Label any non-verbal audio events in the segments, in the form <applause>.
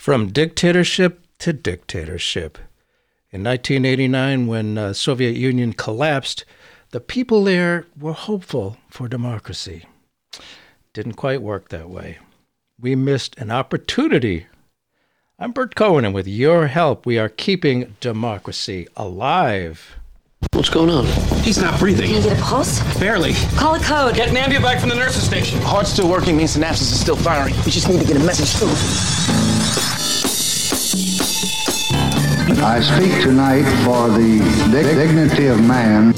From dictatorship to dictatorship. In 1989, when the uh, Soviet Union collapsed, the people there were hopeful for democracy. Didn't quite work that way. We missed an opportunity. I'm Bert Cohen, and with your help, we are keeping democracy alive. What's going on? He's not breathing. Can you get a pulse? Barely. Call a code. Get Nambia back from the nurse's station. Heart's still working means synapses are still firing. We just need to get a message through. I speak tonight for the dignity of man.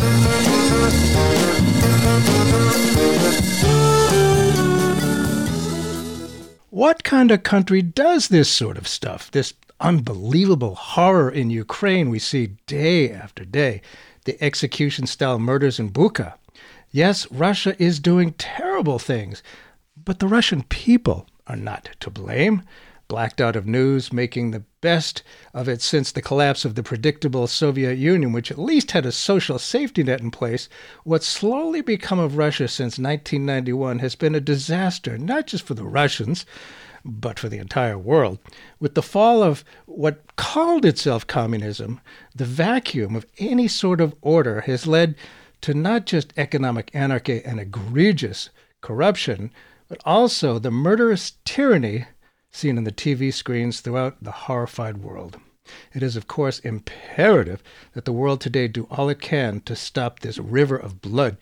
What kind of country does this sort of stuff? This unbelievable horror in Ukraine we see day after day, the execution style murders in Bucha. Yes, Russia is doing terrible things, but the Russian people are not to blame blacked out of news, making the best of it since the collapse of the predictable Soviet Union, which at least had a social safety net in place. What's slowly become of Russia since 1991 has been a disaster, not just for the Russians, but for the entire world. With the fall of what called itself communism, the vacuum of any sort of order has led to not just economic anarchy and egregious corruption, but also the murderous tyranny seen on the TV screens throughout the horrified world. It is, of course, imperative that the world today do all it can to stop this river of blood.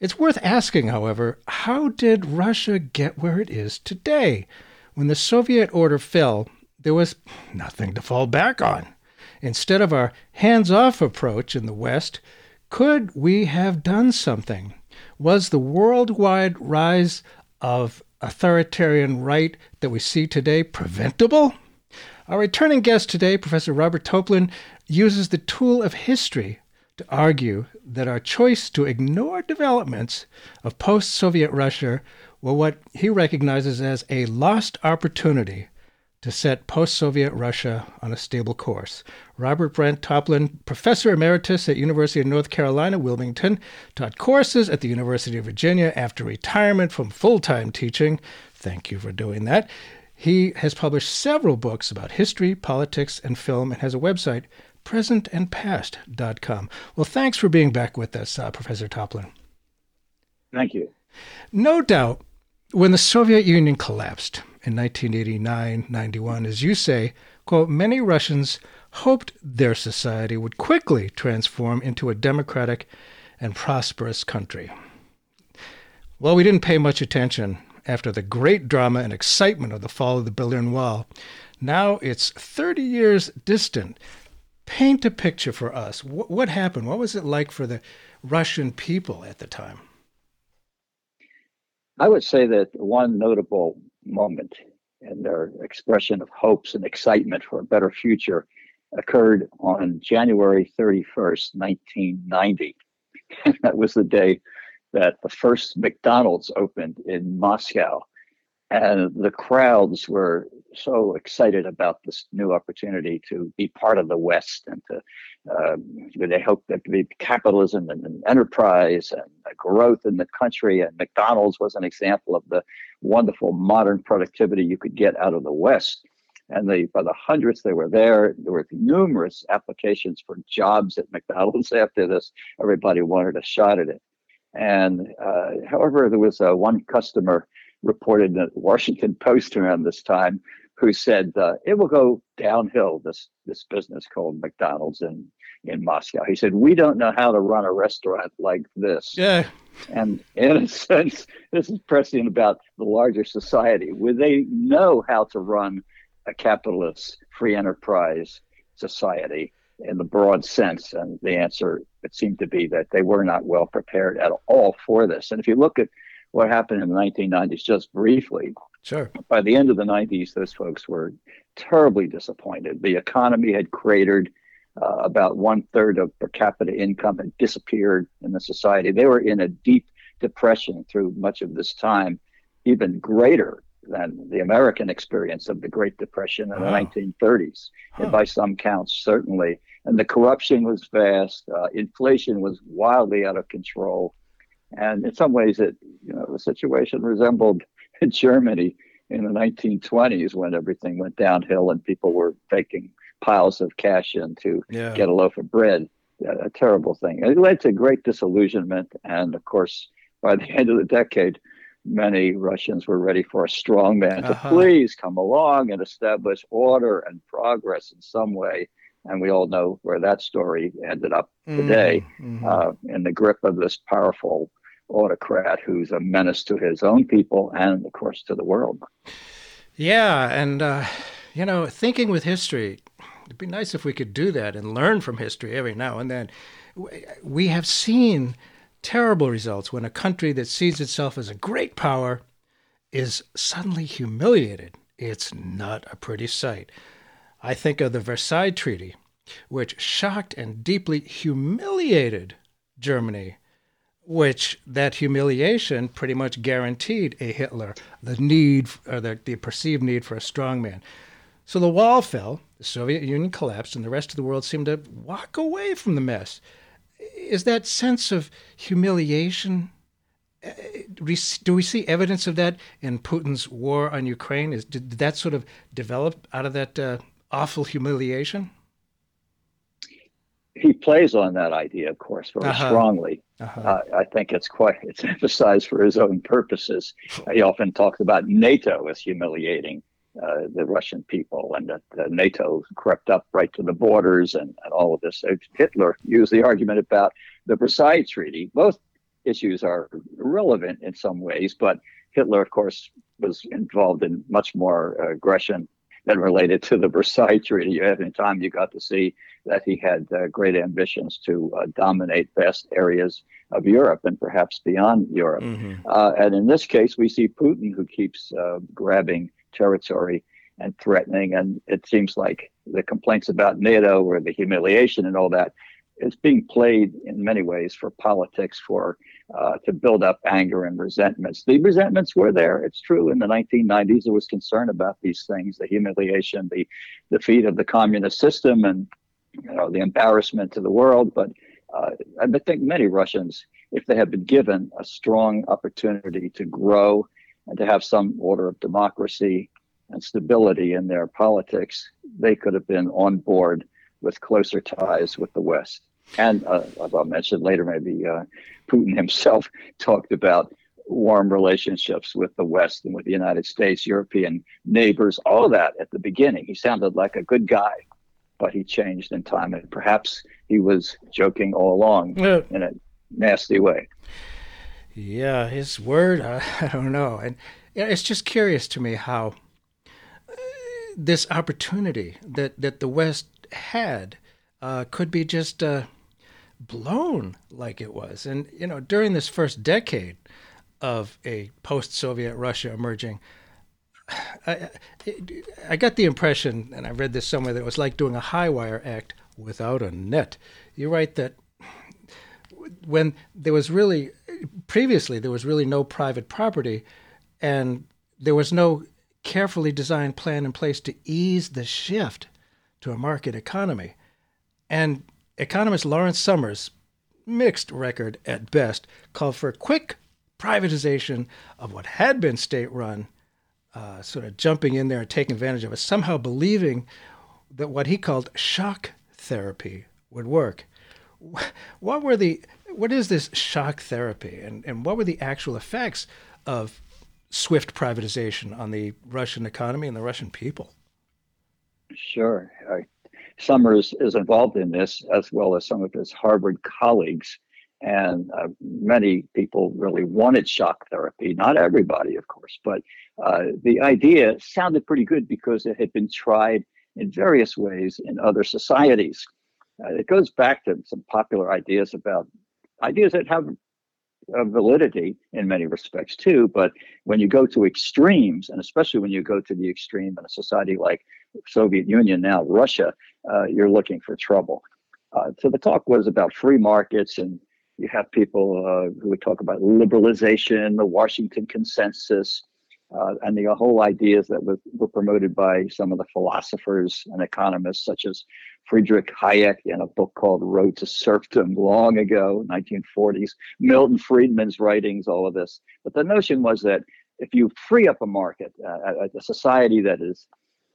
It's worth asking, however, how did Russia get where it is today? When the Soviet order fell, there was nothing to fall back on. Instead of our hands off approach in the West, could we have done something? Was the worldwide rise of authoritarian right that we see today preventable? Our returning guest today, Professor Robert Toplin, uses the tool of history to argue that our choice to ignore developments of post Soviet Russia were what he recognizes as a lost opportunity to set post Soviet Russia on a stable course. Robert Brent Toplin, professor emeritus at University of North Carolina, Wilmington, taught courses at the University of Virginia after retirement from full time teaching. Thank you for doing that. He has published several books about history, politics, and film and has a website, presentandpast.com. Well, thanks for being back with us, uh, Professor Toplin. Thank you. No doubt, when the Soviet Union collapsed, in 1989 91. As you say, quote, many Russians hoped their society would quickly transform into a democratic and prosperous country. Well, we didn't pay much attention after the great drama and excitement of the fall of the Berlin Wall. Now it's 30 years distant. Paint a picture for us. What, what happened? What was it like for the Russian people at the time? I would say that one notable moment in their expression of hopes and excitement for a better future occurred on January 31st, 1990. <laughs> that was the day that the first McDonald's opened in Moscow. And the crowds were so excited about this new opportunity to be part of the West and to uh, they hoped there could be capitalism and, and enterprise and growth in the country. And McDonald's was an example of the wonderful modern productivity you could get out of the West. And they, by the hundreds they were there, there were numerous applications for jobs at <laughs> McDonald's after this. Everybody wanted a shot at it. And uh, however, there was uh, one customer reported in the Washington <laughs> Post around this time who said uh, it will go downhill. This this business called McDonald's in in Moscow. He said we don't know how to run a restaurant like this. Yeah. And in a <laughs> sense, this is pressing about the larger society. Would they know how to run a capitalist free enterprise society in the broad sense? And the answer it seemed to be that they were not well prepared at all for this. And if you look at what happened in the 1990s, just briefly, Sure. By the end of the 90s, those folks were terribly disappointed. The economy had cratered. Uh, about one third of per capita income had disappeared in the society. They were in a deep depression through much of this time, even greater than the American experience of the Great Depression in wow. the 1930s, huh. and by some counts, certainly. And the corruption was vast, uh, inflation was wildly out of control, and in some ways, it you know the situation resembled <laughs> Germany in the 1920s when everything went downhill and people were taking piles of cash in to Yeah. get a loaf of bread. A, a terrible thing. It led to great disillusionment. And of course, by the <laughs> end of the decade, many Russians were ready for a strong man to Uh-huh. please come along and establish order and progress in some way. And we all know where that story ended up today Mhm. uh, in the grip of this powerful autocrat who's a menace to his own people and, of course, to the world. Yeah, and uh, you know, thinking with history, it'd be nice if we could do that and learn from history every now and then. We have seen terrible results when a country that sees itself as a great power is suddenly humiliated. It's not a pretty sight. I think of the Versailles Treaty, which shocked and deeply humiliated Germany which that humiliation pretty much guaranteed a Hitler the need or the, the perceived need for a strong man. So the wall fell, the Soviet Union collapsed, and the rest of the world seemed to walk away from the mess. Is that sense of humiliation? uh, Do we see evidence of that in Putin's war on Ukraine? Is did that sort of develop out of that uh, awful humiliation? He plays on that idea, of course, very Uh-huh. strongly. Uh-huh. Uh, I think it's quite it's <laughs> emphasized for his own purposes. He often talks about NATO as humiliating uh, the Russian people, and that uh, NATO crept up right to the borders, and, and all of this. So Hitler used the argument about the Versailles Treaty. Both issues are relevant in some ways, but Hitler, of course, was involved in much more uh, aggression than related to the Versailles Treaty. Every time you got to see that he had uh, great ambitions to uh, dominate vast areas of Europe and perhaps beyond Europe. Mhm. Uh, and in this case, we see Putin who keeps uh, grabbing territory and threatening. And it seems like the complaints about NATO or the humiliation and all that is being played in many ways for politics, for uh, to build up anger and resentments. The resentments were there. It's true. In the 1990s, there was concern about these things: the humiliation, the defeat of the communist system, and you know the embarrassment to the world. But uh, I think many Russians, if they had been given a strong opportunity to grow to have some order of democracy and stability in their politics, they could have been on board with closer ties with the West. And uh, as I'll mention later, maybe uh, Putin himself <laughs> talked about warm relationships with the West and with the United States, European neighbors, all of that at the beginning. He sounded like a good guy, but he changed in time. And perhaps he was joking all along Yeah. in a nasty way. Yeah, his word, <laughs> uh, I don't know. And it's just curious to me how uh, this opportunity that, that the West had uh, could be just uh, blown like it was. And, you know, during this first decade of a post Soviet Russia emerging, <sighs> I, I- I got the impression, and I read this somewhere, that it was like doing a high wire act without a net. You write that when there was really previously there was really no private property and there was no carefully designed plan in place to ease the shift to a market economy. And economist lawrence summers mixed record at best called for a quick privatization of what had been state run uh, sort of jumping in there and taking advantage of it somehow believing that what he called shock therapy would work. What were the what is this shock therapy and, and what were the actual effects of swift privatization on the Russian economy and the Russian people? Sure. Summers is involved in this as well as some of his Harvard colleagues. And uh, many people really wanted shock therapy. Not everybody, of course, but uh, the idea sounded pretty good because it had been tried in various ways in other societies. Uh, it goes back to some popular ideas about ideas that have validity in many respects too. But when you go to extremes, and especially when you go to the extreme in a society like Soviet Union now Russia, uh, you're looking for trouble. Uh, so the talk was about free markets, and you have people uh, who would talk about liberalization, the Washington Consensus, uh, and the whole ideas that were, were promoted by some of the philosophers and economists, such as Friedrich Hayek in a book called Road to Serfdom long ago, 1940s, Milton Friedman's writings, all of this. But the notion was that if you free up a market, uh, a society that is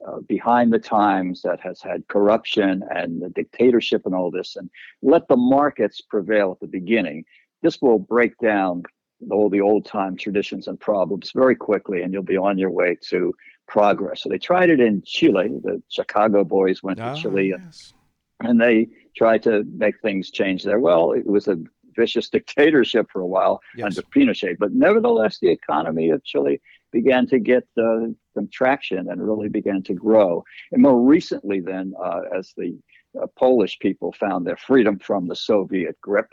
uh, behind the times, that has had corruption and the dictatorship and all this, and let the markets prevail at the beginning, this will break down all the old time traditions and problems very quickly, and you'll be on your way to progress. So they tried it in Chile. The Chicago boys went to ah, Chile yes. and they tried to make things change there. Well, it was a vicious <laughs> dictatorship for a while yes. under Pinochet, but nevertheless, the economy of Chile began to get uh, some traction and really began to grow. And more recently, then, uh, as the uh, Polish people found their freedom from the Soviet grip,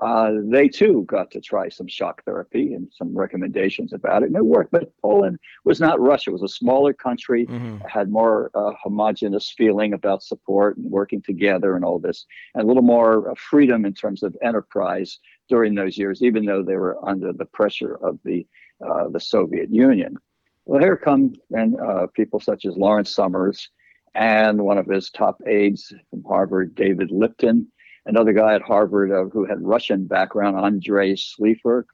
uh, they too got to try some shock therapy and some recommendations about it, and it worked. But Poland was not Russia; it was a smaller country, mm-hmm. had more uh, homogenous feeling about support and working together and all this, and a little more uh, freedom in terms of enterprise during those years, even though they were under the pressure of the uh, the Soviet Union. Well, here come and uh, people such as Lawrence Summers and one of his top aides from Harvard, David Lipton another guy at Harvard uh, who had Russian background, Andrei Shleifer.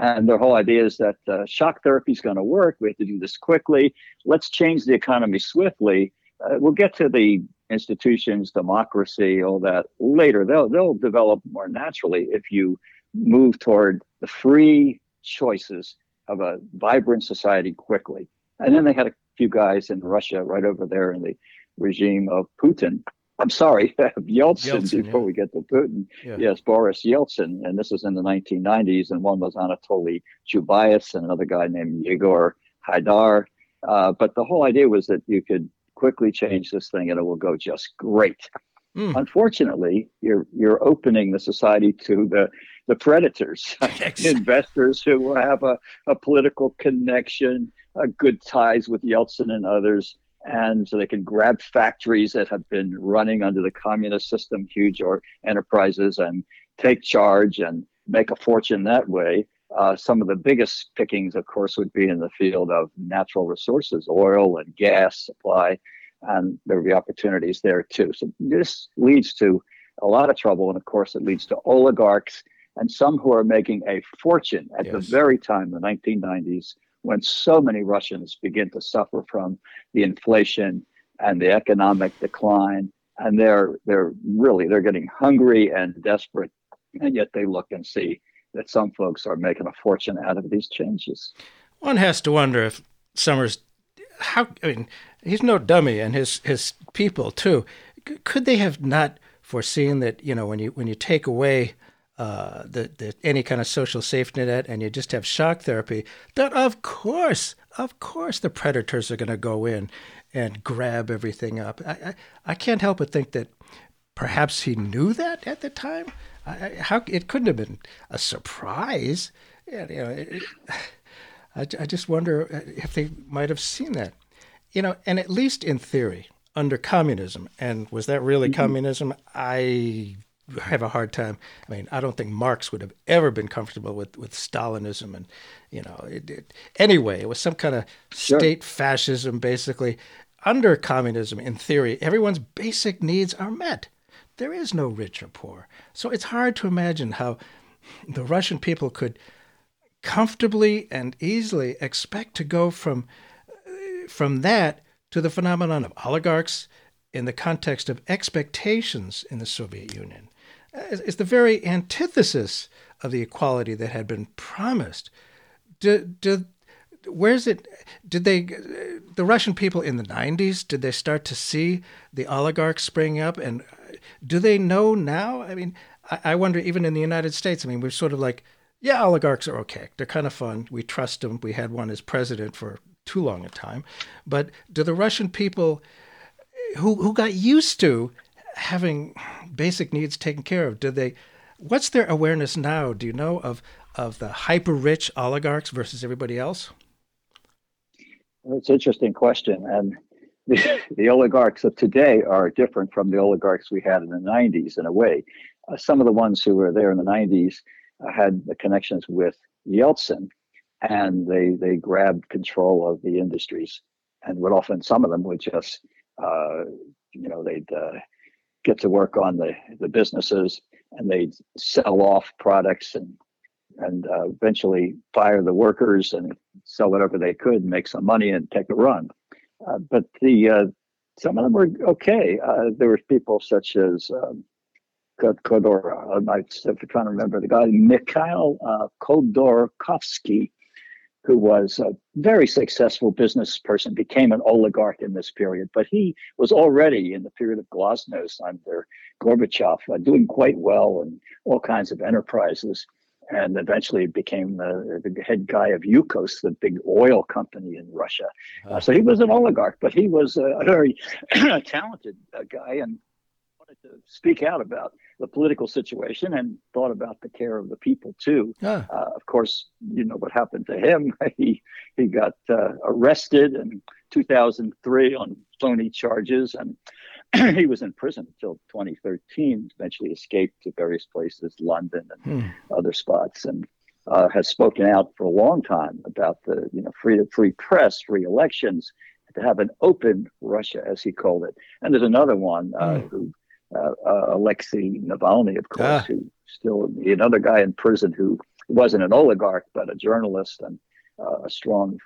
And their whole idea is that uh, shock therapy is going to work. We have to do this quickly. Let's change the economy swiftly. Uh, we'll get to the institutions, democracy, all that later. They'll they'll develop more naturally if you move toward the free choices of a vibrant society quickly. And then they had a few guys in Russia right over there in the regime of Putin I'm sorry, <laughs> Yeltsin, Yeltsin before yeah. we get to Putin. Yeah. Yes, Boris Yeltsin. And this was in the 1990s. And one was Anatoly Chubais and another guy named Yegor Gaidar. Uh, but the whole idea was that you could quickly change this thing and it will go just great. Mm. Unfortunately, you're you're opening the society to the the predators, <laughs> investors who have a, a political connection, a good ties with Yeltsin and others, and so they can grab factories that have been running under the communist system, huge or enterprises, and take charge and make a fortune that way. Uh, some of the biggest pickings, of course, would be in the field of natural resources, oil and gas supply, and there would be opportunities there too. So this leads to a lot of trouble, and of course, it leads to oligarchs and some who are making a fortune at yes. the very time, the 1990s, when so many Russians begin to suffer from the inflation and the economic decline, and they're they're really they're getting hungry and desperate, and yet they look and see that some folks are making a fortune out of these changes. One has to wonder if Summers, how I mean, he's no dummy, and his his people too. Could they have not foreseen that you know when you when you take away uh, the, the, any kind of social safety net and you just have shock therapy, that of course, of course, the predators are going to go in and grab everything up. I, I, I, can't help but think that perhaps he knew that at the time. I, how it couldn't have been a surprise. you know, it, <sighs> I, I just wonder if they might have seen that. You know, and at least in theory, under communism, and was that really mm-hmm. communism? I have a hard time. I mean, I don't think Marx would have ever been comfortable with, with Stalinism, and you know, it, it, anyway, it was some kind of sure. state fascism, basically. Under communism, in theory, everyone's basic needs are met. There is no rich or poor, so it's hard to imagine how the Russian people could comfortably and easily expect to go from from that to the phenomenon of oligarchs in the context of expectations in the Soviet Union is the very antithesis of the equality that had been promised. Did, did, where's it? Did they, the Russian people in the 90s, did they start to see the oligarchs spring up? And do they know now? I mean, I, I wonder, even in the United States, I mean, we're sort of like, yeah, oligarchs are okay. They're kind of fun. We trust them. We had one as president for too long a time. But do the Russian people who, who got used to having basic needs taken care of? Do they? What's their awareness now? Do you know of of the hyper rich oligarchs versus everybody else? It's an interesting question, and <laughs> the, the, oligarchs of today are different from the oligarchs we had in the '90s in a way. Uh, some of the ones who were there in the '90s uh, had the connections with Yeltsin, and they they grabbed control of the industries, and would often some of them would just uh, you know they'd uh, get to work on the, the businesses and they sell off products and and uh, eventually fire the workers and sell whatever they could, and make some money, and take a run. Uh, but the uh, some of them were okay. Uh, there were people such as um, Kodor, I'm trying to remember the guy, Mikhail uh, Khodorkovsky, who was a very successful business person, became an oligarch in this period. But he was already in the period of glasnost under Gorbachev, uh, doing quite well in all kinds of enterprises, and eventually became the, the head guy of Yukos, the big oil company in Russia. Uh, so he was an oligarch, but he was a, very <clears throat> talented uh, guy and wanted to speak out about the political situation and thought about the care of the people too. Uh, of course, you know what happened to him. <laughs> he he got uh, arrested in 2003 on phony charges, and <clears throat> he was in prison until 2013. Eventually, escaped to various places, London and hmm. other spots, and. Uh, has spoken out for a long time about the you know free free press, free elections, to have an open Russia, as he called it. And there's another one uh, mm. who uh, uh, Alexei Navalny, of course, ah. who still another guy in prison who wasn't an oligarch but a journalist and uh, a strong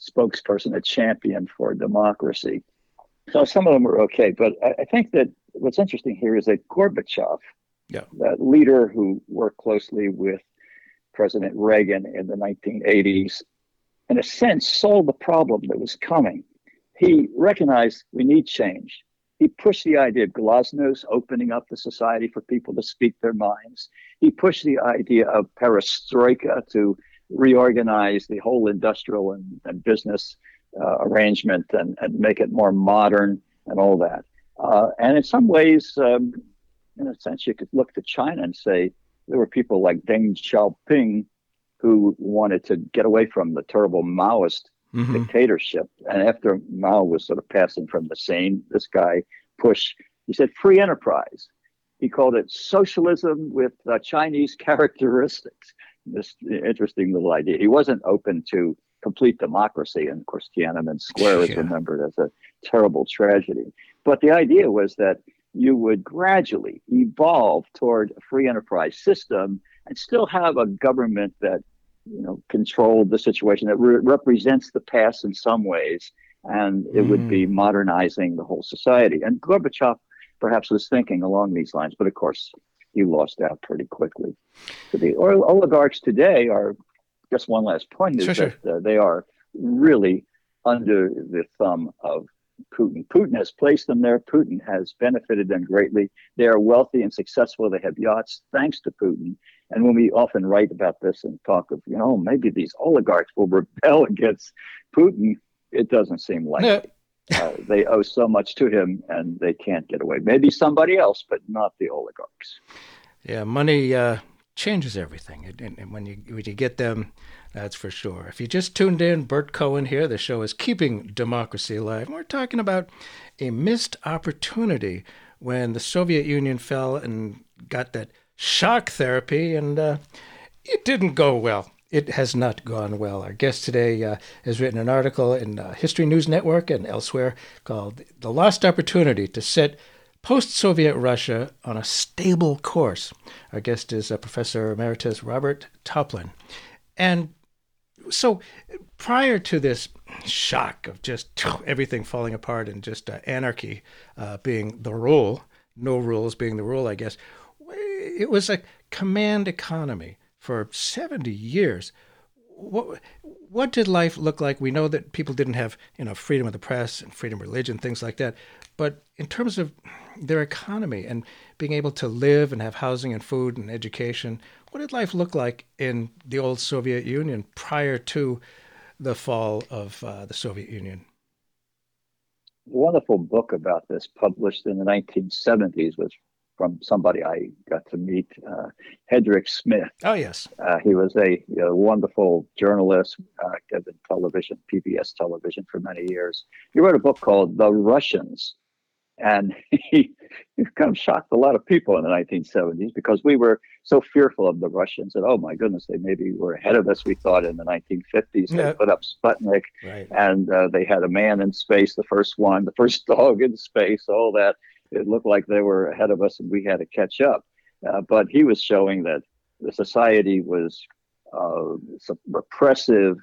spokesperson, a champion for democracy. So some of them were okay, but I, I think that what's interesting here is that Gorbachev, yeah. that leader who worked closely with President Reagan in the 1980s, in a sense, solved the problem that was coming. He recognized we need change he pushed the idea of glasnost, opening up the society for people to speak their minds. He pushed the idea of perestroika to reorganize the whole industrial and, and business uh, arrangement and, and make it more modern and all that. Uh, and in some ways, um, in a sense, you could look to China and say there were people like Deng Xiaoping who wanted to get away from the terrible Maoist mm-hmm. dictatorship. And after Mao was sort of passing from the scene, this guy pushed, he said, free enterprise. He called it socialism with uh, Chinese <laughs> characteristics. This interesting little idea. He wasn't open to complete democracy. And of course, Tiananmen Square is <laughs> remembered as a terrible tragedy. But the idea was that you would gradually evolve toward a free enterprise system and still have a government that you know, controlled the situation that re- represents the past in some ways, and it mm. would be mm. modernizing the whole society. And Gorbachev perhaps was thinking along these lines, but of course, he lost out pretty quickly. So the oligarchs today are just one last point is sure, that sure. Uh, they are really under the thumb of Putin. Putin has placed them there. Putin has benefited them greatly. They are wealthy and successful. They have yachts thanks to Putin. And when we often write about this and talk of, you know, maybe these oligarchs will rebel <laughs> against Putin, it doesn't seem likely. No. uh, they owe so much to him and they can't get away. Maybe somebody else, but not the oligarchs. Yeah, money uh, changes everything. And, and when you when you get them, that's for sure. If you just tuned in, Bert Cohen here. The show is Keeping Democracy Alive. We're talking about a missed opportunity when the Soviet Union fell and got that shock therapy, and uh, it didn't go well. It has not gone well. Our guest today uh, has written an article in uh, History News Network and elsewhere called The Lost Opportunity to Set Post Soviet Russia on a Stable Course. Our guest is uh, Professor Emeritus Robert Toplin. And so prior to this shock of just <sniffs> everything falling apart and just uh, anarchy uh, being the rule, no rules being the rule, I guess, it was a command economy for 70 years. What, what did life look like? We know that people didn't have you know freedom of the press and freedom of religion, things like that. But in terms of their economy and being able to live and have housing and food and education, what did life look like in the old Soviet Union prior to the fall of uh, the Soviet Union? Wonderful book about this, published in the 1970s, was from somebody I got to meet, uh, Hedrick Smith. Oh, yes. Uh, he was a, a wonderful journalist, uh, in television, PBS television for many years. He wrote a book called The Russians. And <laughs> he, he kind of shocked a lot of people in the 1970s because we were so fearful of the Russians that, oh my goodness, they maybe were ahead of us, we thought, in the 1950s. They put up Sputnik right. and uh, they had a man in space, the first one, the first <laughs> dog in space, all that it looked like they were ahead of us and we had to catch up. Uh, but he was showing that the society was uh, repressive.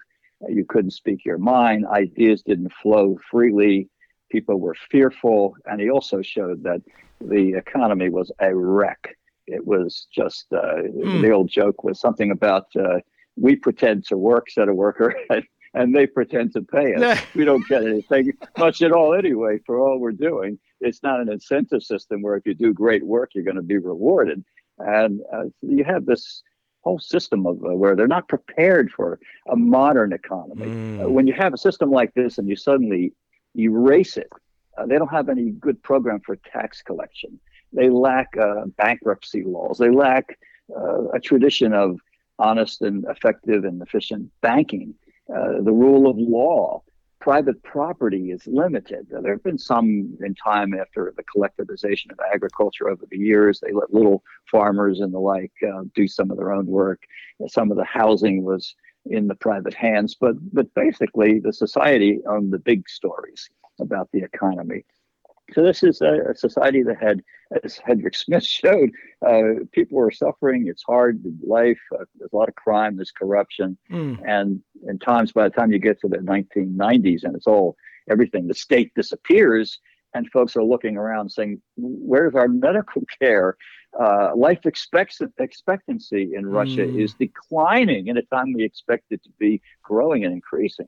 You couldn't speak your mind. Ideas didn't flow freely. People were fearful. And he also showed that the economy was a wreck. It was just uh, mm. the old joke was something about uh, we pretend to work, said a worker, <laughs> and, and they pretend to pay us. we don't get anything much at all anyway for all we're doing. It's not an incentive system where if you do great work, you're going to be rewarded. And uh, you have this whole system of uh, where they're not prepared for a modern economy. Mm. Uh, when you have a system like this and you suddenly erase it, uh, they don't have any good program for tax collection. They lack uh, bankruptcy laws. They lack uh, a tradition of honest and effective and efficient banking. Uh, the rule of law private property is limited. There have been some in time after the collectivization of agriculture over the years. They let little farmers and the like uh, do some of their own work. Some of the housing was in the private hands, but but basically the society owned the big stories about the economy. So this is a, a society that had, as Hedrick Smith <laughs> showed, uh, people were suffering. It's hard life. Uh, there's a lot of crime. There's corruption, mm. and in times by the time you get to the 1990s, and it's all everything. The state disappears, and folks are looking around saying, "Where's our medical <laughs> care?" Uh, life expectancy in Russia mm. is declining in a time we expect it to be growing and increasing.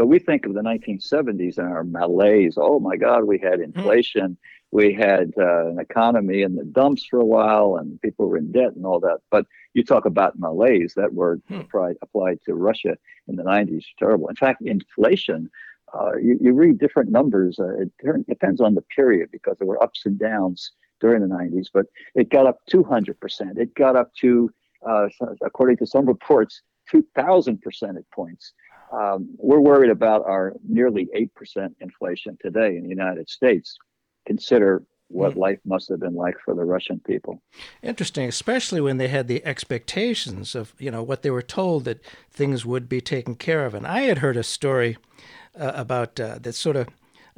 So we think of the 1970s and our malaise. Oh my God, we had hmm. inflation, we had uh, an economy in the dumps for a while, and people were in debt and all that. But you talk about malaise, that word hmm. applied, applied to Russia in the 90s, terrible. In fact, inflation. Uh, you, you, read different numbers. Uh, it depends on the period because there were ups and downs during the 90s, but it got up 200%. It got up to, uh, according to some reports, 2,000 percentage points um, we're worried about our nearly 8% inflation today in the United States. Consider what mm. life must have been like for the Russian people. Interesting, especially when they had the expectations of, you know, what they were told that things would be taken care of. And I had heard a story uh, about uh, that sort of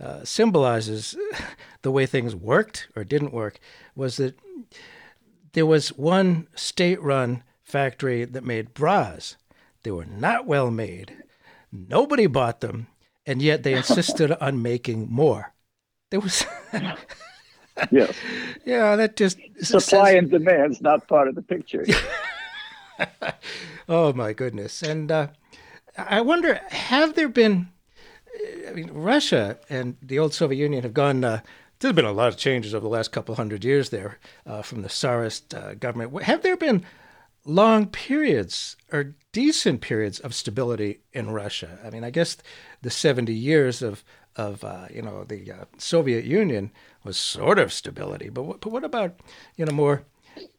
uh, symbolizes <laughs> the way things worked or didn't work was that there was one state run factory that made bras. They were not well made. Nobody bought them, and yet they insisted <laughs> on making more. There was. <laughs> yes. Yeah, that just supply says... and demand is not part of the picture. <laughs> oh my goodness! And uh, I wonder, have there been? I mean, Russia and the old Soviet Union have gone. Uh, there's been a lot of changes over the last couple hundred years there uh, from the Tsarist uh, government. Have there been long periods or decent periods of stability in Russia. I mean, I guess the 70 years of of uh, you know the uh, Soviet Union was sort of stability, but what, but what about you know more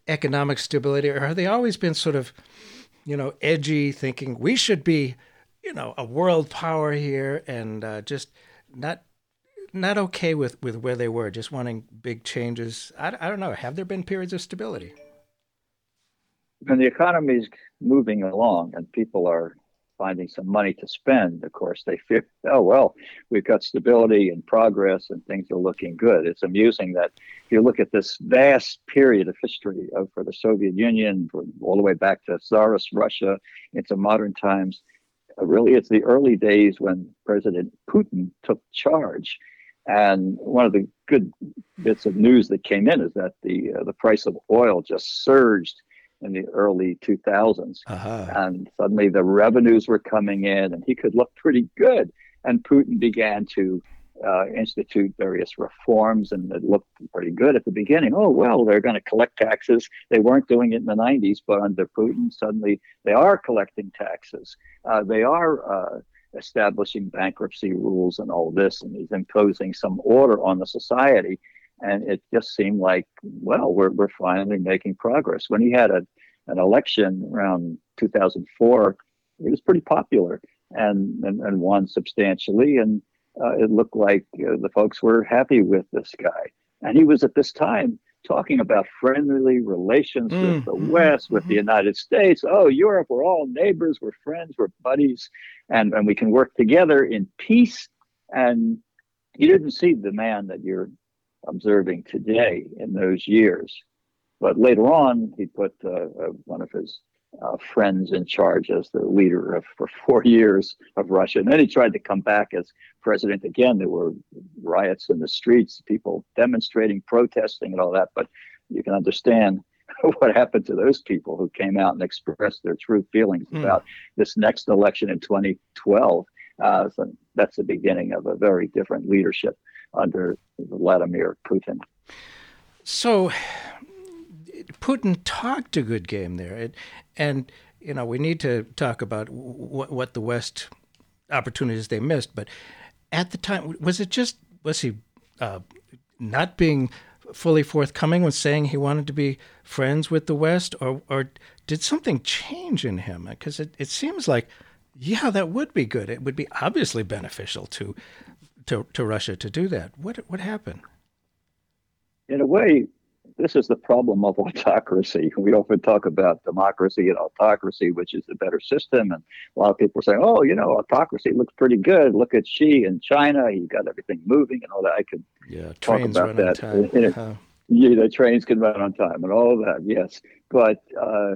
economic stability, or have they always been sort of you know edgy, thinking we should be you know a world power here, and uh, just not not okay with with where they were, just wanting big changes. I, I don't know. Have there been periods of stability? When the economy is moving along and people are finding some money to spend, of course, they feel, oh, well, we've got stability and progress and things are looking good. It's amusing that if you look at this vast period of history of, for the Soviet Union, all the way back to Tsarist Russia into modern times, uh, really it's the early days when President Putin took charge. And one of the good bits of news that came in is that the uh, the price of oil just surged in the early 2000s. Uh-huh. And suddenly the revenues were coming in and he could look pretty good. And Putin began to uh, institute various reforms and it looked pretty good at the beginning. Oh, well, they're going to collect taxes. They weren't doing it in the 90s, but under Putin, suddenly they are collecting taxes. Uh, they are uh, establishing bankruptcy rules and all this, and he's imposing some order on the society and it just seemed like, well, we're, we're finally making progress. When he had a, an election around 2004, he was pretty popular and, and, and won substantially. And uh, it looked like uh, the folks were happy with this guy. And he was at this time talking about friendly relations mm. with the. West, with the mm-hmm. United States. Oh, Europe, we're all neighbors, we're friends, we're buddies, and, and we can work together in peace. And you didn't see the man that you're observing today in those years. But later on, he put uh, uh, one of his uh, friends in charge as the leader of for four <laughs> years of Russia. And then he tried to come back as president again. There were riots in the streets, people demonstrating, protesting, and all that. But you can understand <laughs> what happened to those people who came out and expressed their true feelings mm. about this next election in 2012. Uh, so that's the beginning of a very different leadership under Vladimir Putin. So Putin talked a good game there, and, and you know we need to talk about what, what the West opportunities they missed. But at the time, was it just was he uh, not being fully forthcoming when saying he wanted to be friends with the West, or or did something change in him? Because it, it seems like, yeah, that would be good. It would be obviously beneficial to to to Russia to do that. What what happened? In a way, this is the problem of <laughs> autocracy. We often talk about democracy and autocracy, which is the better system. And a lot of people are saying, oh, you know, autocracy looks pretty good. Look at Xi in China. He got everything moving and all that. I could yeah, talk about that. Time. <laughs> In, uh-huh. Yeah, the trains can run on time and all that, yes. But uh,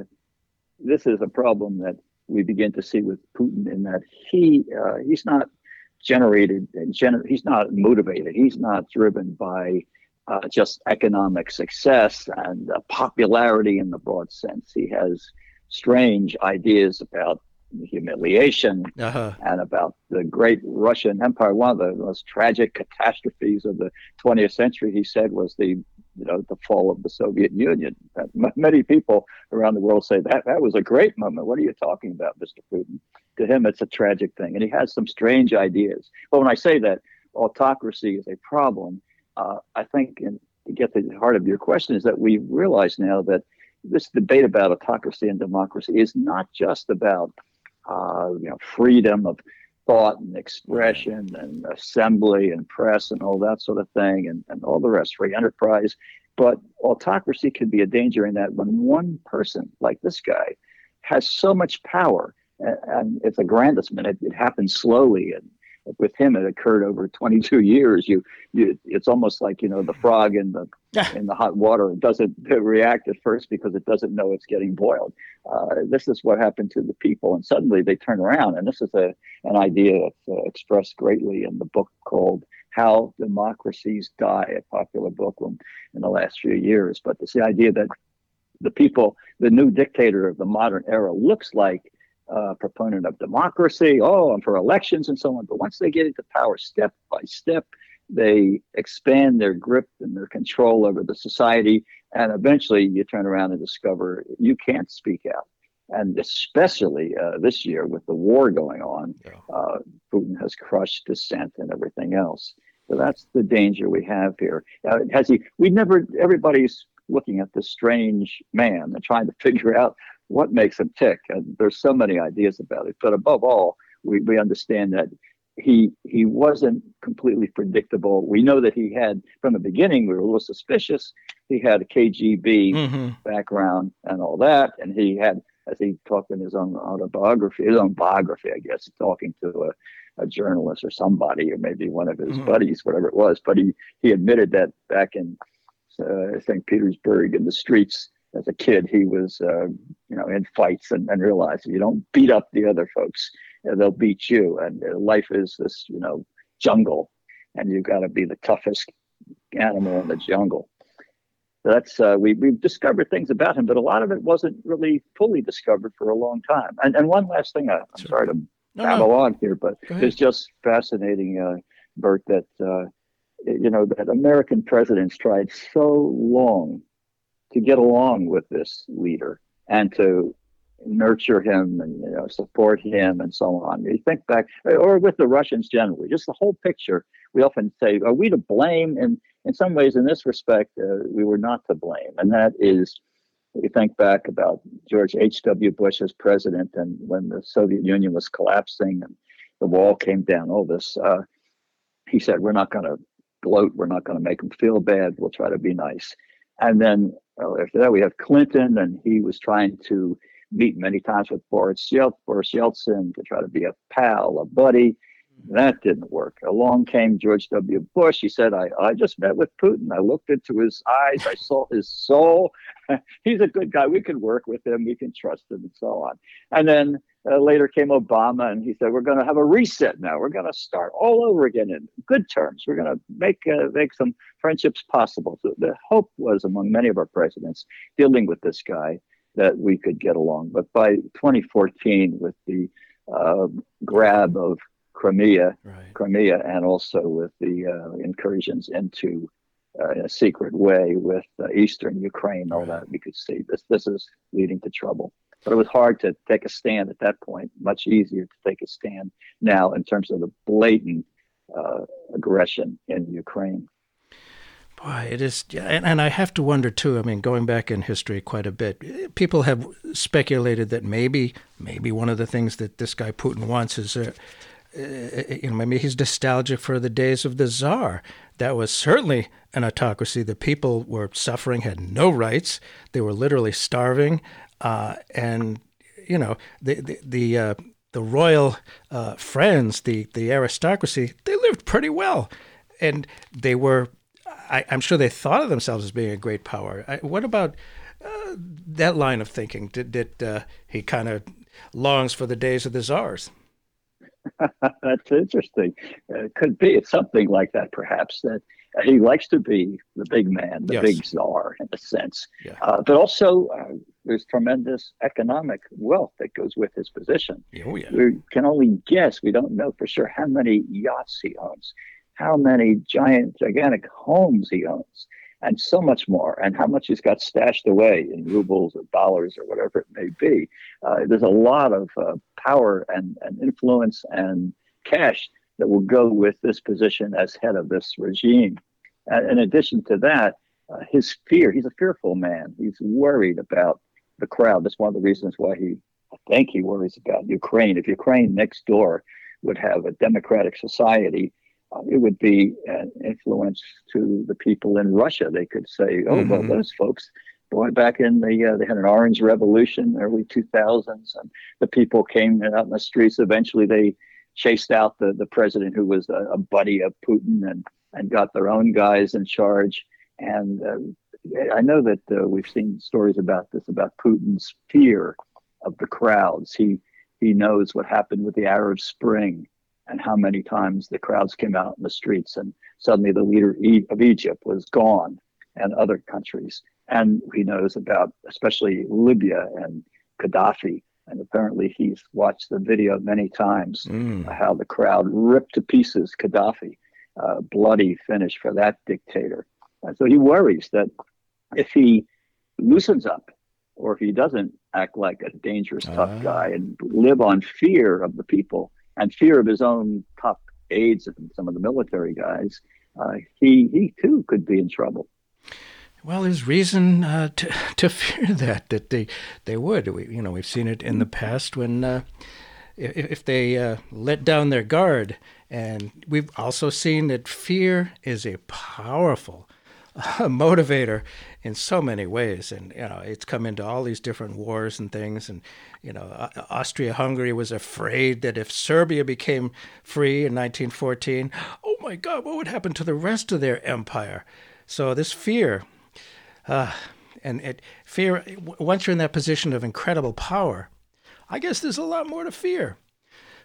this is a problem that we begin to see with Putin in that he uh, he's not generated and gener- he's not motivated. He's not driven by uh, just economic success and uh, popularity in the broad sense. He has strange ideas about humiliation uh-huh. and about the great Russian Empire. One of the most tragic catastrophes of the 20th century, he said, was the you know the fall of the Soviet Union. Many people around the world say that that was a great moment. What are you talking about, Mr. Putin? To him, it's a tragic thing, and he has some strange ideas. But when I say that autocracy is a problem, uh, I think, and to get to the heart of your question, is that we realize now that this debate about autocracy and democracy is not just about uh, you know freedom of thought and expression and assembly and press and all that sort of thing and, and all the rest, free enterprise. But autocracy can be a danger in that when one person like this guy has so much power, and, and it's aggrandizement, it, it happens slowly and with him it occurred over 22 years. You, you it's almost like you know the frog in the in the hot water it doesn't react at first because it doesn't know it's getting boiled. Uh, this is what happened to the people and suddenly they turn around and this is a an idea that's uh, expressed greatly in the book called how democracies die a popular book in the last few years. But it's the idea that the people the new dictator of the modern era looks like uh, proponent of democracy. Oh, I'm for elections and so on. But once they get into power, step by step, they expand their grip and their control over the society. And eventually you turn around and discover you can't speak out. And especially uh, this year with the war going on, uh, Putin has crushed dissent and everything else. So that's the danger we have here. Uh, has he? We never. Everybody's looking at this strange man and trying to <laughs> figure out what makes him tick. And there's so many ideas about it. But above all, we, we understand that he he wasn't completely predictable. We know that he had from the beginning we were a little suspicious. He had a KGB mm-hmm. background and all that, and he had, as he talked in his own autobiography, his own biography, I guess, talking to a, a journalist or somebody, or maybe one of his mm-hmm. buddies, whatever it was. But he he admitted that back in uh, St. Petersburg in the streets as a kid, he was, uh, you know, in fights and, and realized if you don't beat up the other folks, you they'll beat you. And uh, life is this, you know, jungle, and you've got to be the toughest animal in the jungle. So that's uh, we we've discovered things about him, but a lot of it wasn't really fully discovered for a long time. And and one last thing, I, am sure. sorry to no, babble no. on here, but it's just fascinating, uh, Bert, that uh, you know that American presidents tried so long to get along with this leader and to nurture him and you know, support him and so on. You think back, or with the Russians generally, just the whole picture. We often say, "Are we to blame?" And in some ways, in this respect, uh, we were not to blame, and that is. We think back about George H.W. Bush as president, and when the Soviet Union was collapsing and the wall came down, all this, uh, he said, We're not going to gloat. We're not going to make them feel bad. We'll try to be nice. And then after that, we have Clinton, and he was trying to meet many times with Boris Yeltsin to try to be a pal, a buddy. That didn't work. Along came George W. Bush. He said, I, I just met with Putin. I looked into his eyes. I saw his soul. <laughs> He's a good guy. We can work with him. We can trust him and so on. And then uh, later came Obama and he said, we're going to have a reset now. We're going to start all over again in good terms. We're going to make, uh, make some friendships possible. So the hope was among many of our presidents dealing with this guy that we could get along. But by 2014, with the uh, grab of Crimea, right. Crimea, and also with the uh, incursions into uh, in a secret way with uh, eastern Ukraine, all right. that we could see this this is leading to trouble. But it was hard to take a stand at that point. Much easier to take a stand now in terms of the blatant uh, aggression in Ukraine. Boy, it is, and, and I have to wonder too. I mean, going back in history quite a bit, people have speculated that maybe, maybe one of the things that this guy Putin wants is, uh, you know, maybe he's nostalgic for the days of the czar. That was certainly an autocracy. The people were suffering, had no rights. They were literally starving, uh, and you know, the the the, uh, the royal uh, friends, the the aristocracy, they lived pretty well, and they were I, am sure they thought of themselves as being a great power. I, what about uh, that line of thinking? Did, did uh, he kind of longs for the days of the czars? <laughs> That's interesting. Uh, it could be it's something like that, perhaps. That he likes to be the big man, the yes. big czar, in a sense. Yeah. Uh, but also, uh, there's tremendous economic wealth that goes with his position. Oh, yeah. We can only guess. We don't know for sure how many yachts he owns how many giant, gigantic homes he owns, and so much more, and how much he's got stashed away in rubles or dollars or whatever it may be. Uh, there's a lot of uh, power and, and influence and cash that will go with this position as head of this regime. And in addition to that, uh, his fear, he's a fearful man. He's worried about the crowd. That's one of the reasons why he, I think he worries about Ukraine. If Ukraine next door would have a democratic society, it would be an influence to the people in Russia. They could say, "Oh, mm-hmm. well, those folks." Boy, back in the uh, they had an Orange Revolution, early 2000s, and the people came out in the streets. Eventually, they chased out the the president who was a, a buddy of Putin, and and got their own guys in charge. And uh, I know that uh, we've seen stories about this about Putin's fear of the crowds. He he knows what happened with the Arab Spring and how many times the crowds came out in the streets and suddenly the leader of Egypt was gone and other countries. And he knows about especially Libya and Gaddafi. And apparently he's watched the video many times mm. how the crowd ripped to pieces Gaddafi, uh, bloody finish for that dictator. And so he worries that if he loosens up or if he doesn't act like a dangerous, tough uh. guy and live on fear of the people, and fear of his own top aides and some of the military guys, uh, he he too could be in trouble. Well, there's reason uh, to <laughs> to fear that that they they would. We, you know, we've seen it in the past when uh, if, if, they uh, let down their guard, and we've also seen that fear is a powerful <laughs> motivator in so many ways. And, you know, it's come into all these different wars and things. And, you know, Austria Hungary was afraid that if Serbia became free in 1914, oh my God, what would happen to the rest of their empire? So this fear, uh, and it, fear, once you're in that position of incredible power, I guess there's a lot more to fear.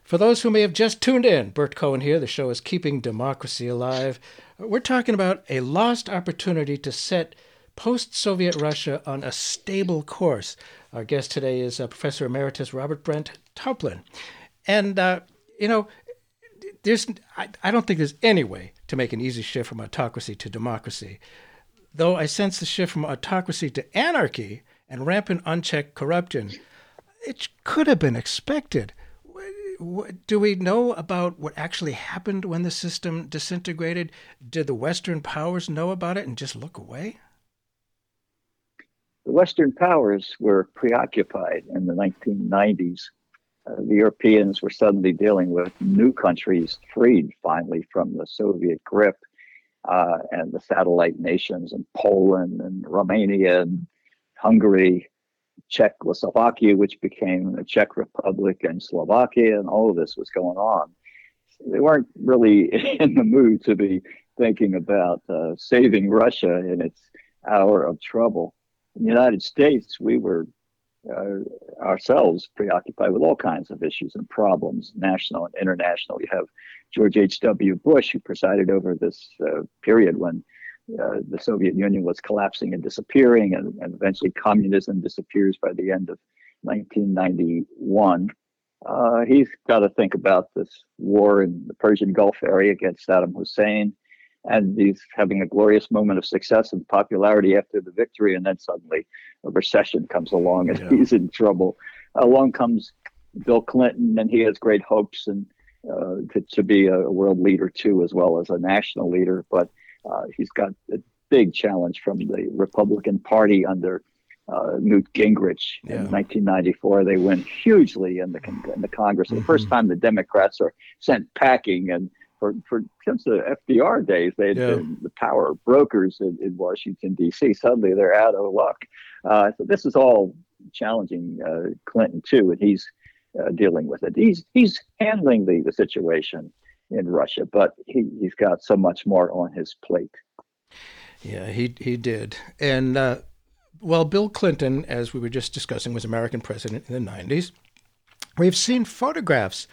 For those who may have just tuned in, Bert Cohen here. The show is Keeping Democracy Alive. We're talking about a lost opportunity to set post Soviet Russia on a stable course. Our guest today is uh, Professor Emeritus Robert Brent Toplin. And, uh, you know, there's, I, I don't think there's any way to make an easy shift from autocracy to democracy. Though I sense the shift from autocracy to anarchy and rampant unchecked corruption, it could have been expected do we know about what actually happened when the system disintegrated? Did the Western powers know about it and just look away? The Western powers were preoccupied in the 1990s. Uh, the Europeans were suddenly dealing with new countries freed finally from the Soviet grip, uh, and the satellite nations and Poland and Romania and Hungary Czechoslovakia, which became the Czech Republic and Slovakia, and all of this was going on. they weren't really <laughs> in the mood to be thinking about uh, saving Russia in its hour of trouble. In the United States, we were uh, ourselves preoccupied with all kinds of issues and problems, national and international. You have George H.W. Bush, who presided over this uh, period when uh, the Soviet Union was collapsing and disappearing, and, and, eventually communism disappears by the end of 1991. Uh, he's got to think about this war in the Persian Gulf area against Saddam Hussein and he's having a glorious moment of success and popularity after the victory, and then suddenly a recession comes along and yeah. <laughs> he's in trouble. Along comes Bill Clinton, and he has great hopes and uh, to, to, be a world leader too, as well as a national leader. But uh, he's got a big challenge from the Republican Party under uh, Newt Gingrich yeah. in 1994. They win hugely in the in the Congress. Mm-hmm. The first time the Democrats are sent packing and for, for since the FDR days, they had yeah. been the power brokers in, in Washington D.C. Suddenly, they're out of luck. Uh, so this is all challenging uh, Clinton too, and he's uh, dealing with it. He's he's handling the, the situation in Russia, but he, he's got so much more on his plate. Yeah, he he did, and uh, well, Bill Clinton, as we were just discussing, was American president in the '90s. We've seen photographs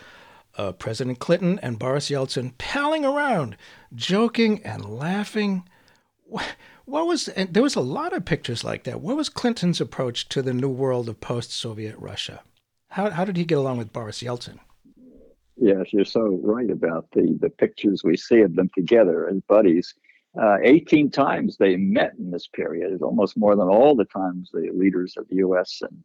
of President Clinton and Boris Yeltsin palling around, joking and laughing. What was and there was a lot of pictures like that. What was Clinton's approach to the new world of post-Soviet Russia? How how did he get along with Boris Yeltsin? Yes, you're so right about the the pictures we see of them together as buddies. Uh, 18 times they met in this period. Almost more than all the times the leaders of the U.S. and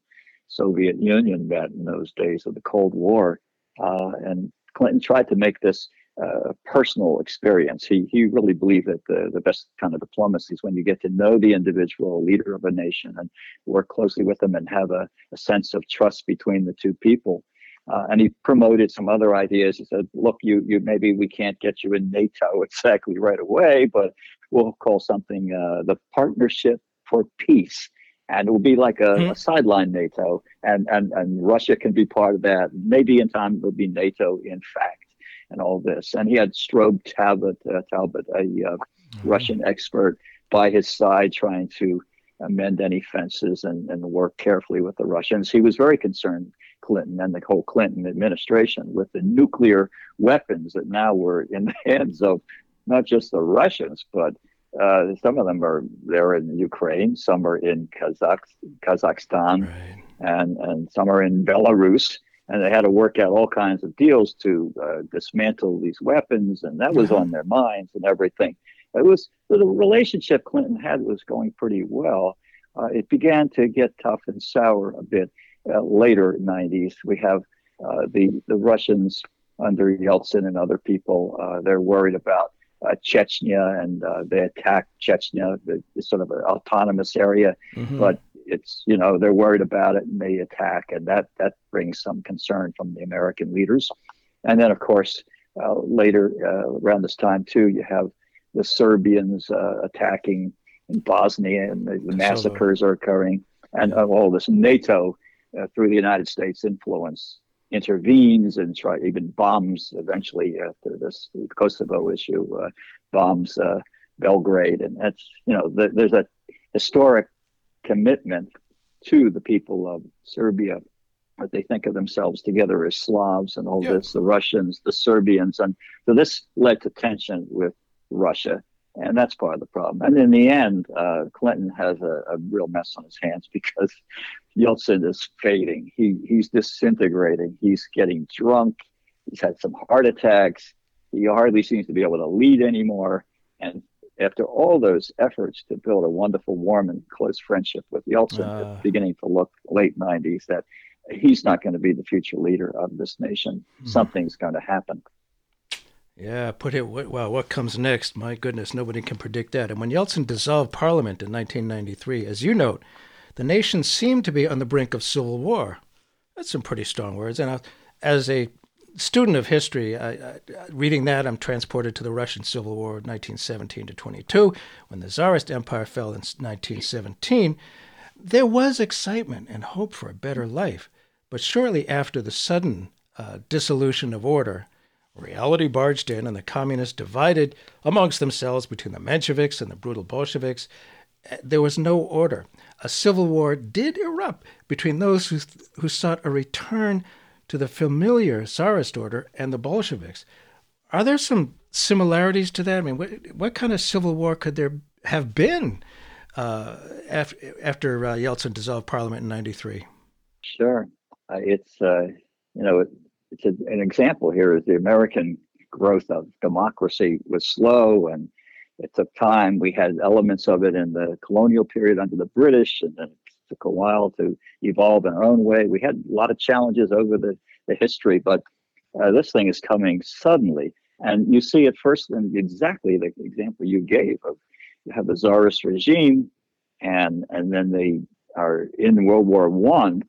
Soviet Union met in those days of the Cold War. Uh, and Clinton tried to make this uh, personal experience. He he really believed that the, the best kind of diplomacy is when you get to know the individual leader of a nation and work closely with them and have a, a sense of trust between the two people. Uh, and he promoted some other ideas. He said, "Look, you you maybe we can't get you in NATO <laughs> exactly right away, but we'll call something uh, the Partnership for Peace." and it will be like a, mm-hmm. a, sideline NATO, and, and and Russia can be part of that. Maybe in time it will be NATO, in fact, and all this. And he had Strobe Talbott, uh, Talbott, a uh, mm-hmm. Russian expert, by his side, trying to amend any fences and, and work carefully with the Russians. He was very concerned, Clinton and the whole Clinton administration, with the nuclear weapons that now were in the <laughs> hands of not just the Russians, but uh, some of them are there in Ukraine, some are in Kazakh, Kazakhstan, right. and and some are in Belarus. And they had to work out all kinds of deals to uh, dismantle these weapons, and that was on their minds and everything. It was the relationship Clinton had was going pretty well. Uh, it began to get tough and sour a bit uh, later 90s. We have uh, the the Russians under Yeltsin and other people. Uh, they're worried about uh, Chechnya, and uh, they attack Chechnya, the, sort of an autonomous area. Mm-hmm. But it's you know they're worried about it and they attack, and that that brings some concern from the American leaders. And then of course uh, later uh, around this time too, you have the Serbians uh, attacking in Bosnia, and the, the massacres are occurring, and all this NATO uh, through the United States influence intervenes and try even bombs eventually after this Kosovo issue uh, bombs uh, Belgrade. And that's you know the, there's a historic commitment to the people of Serbia. That they think of themselves together as Slavs and all yeah. this the Russians the Serbians. And so this led to tension with Russia and that's part of the problem. And in the end, uh, Clinton has a, a, real mess on his hands because <laughs> Yeltsin is fading. He he's disintegrating. He's getting drunk. He's had some heart attacks. He hardly seems to be able to lead anymore. And after all those efforts to build a wonderful, warm, and close friendship with Yeltsin, uh, it's beginning to look late '90s that he's not going to be the future leader of this nation. Hmm. Something's going to happen. Yeah, put it well. What comes next? My goodness, nobody can predict that. And when Yeltsin dissolved Parliament in 1993, as you note, the nation seemed to be on the brink of civil war. That's some pretty strong words. And as a student of history, I, I, reading that, I'm transported to the Russian Civil War of 1917 to 22, when the Tsarist Empire fell in 1917. There was excitement and hope for a better life, but shortly after the sudden uh, dissolution of order Reality barged in, and the communists divided amongst themselves between the Mensheviks and the brutal Bolsheviks. Uh, there was no order. A civil war did erupt between those who, who sought a return to the familiar Tsarist order and the Bolsheviks. Are there some similarities to that? I mean, what, what kind of civil war could there have been uh, after, after uh, Yeltsin dissolved parliament in 93? Sure. Uh, it's, uh, you know, an example here is the American growth of democracy was slow and it took time. We had elements of it in the colonial period under the British, and then it took a while to evolve in our own way. We had a lot of challenges over the, the history, but uh, this thing is coming suddenly. And you see it first in exactly the example you gave of you have the czarist regime, and and then they are in World War One,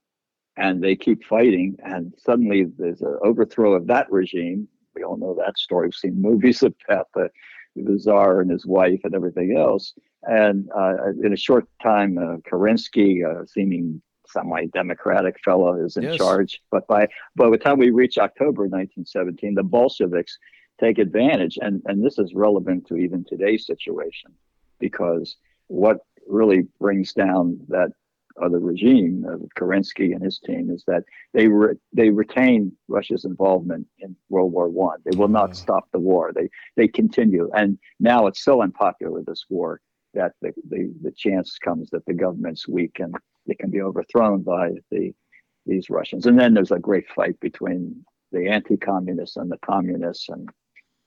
and they keep fighting, and suddenly there's an overthrow of that regime. We all know that story. We've seen movies <laughs> about the the czar and his wife and everything else. And uh, in a short time, uh, Kerensky, a seeming semi-democratic fellow, is in yes. charge. But by by the time we reach October 1917, the Bolsheviks take advantage, and and this is relevant to even today's situation, because what really brings down that of the regime of Kerensky and his team is that they re- they retain Russia's involvement in World War One. They will not stop the war. They they continue, and now it's so unpopular this war that the, the, the chance comes that the government's weak and it can be overthrown by the these Russians. And then there's a great fight between the anti-communists and the communists, and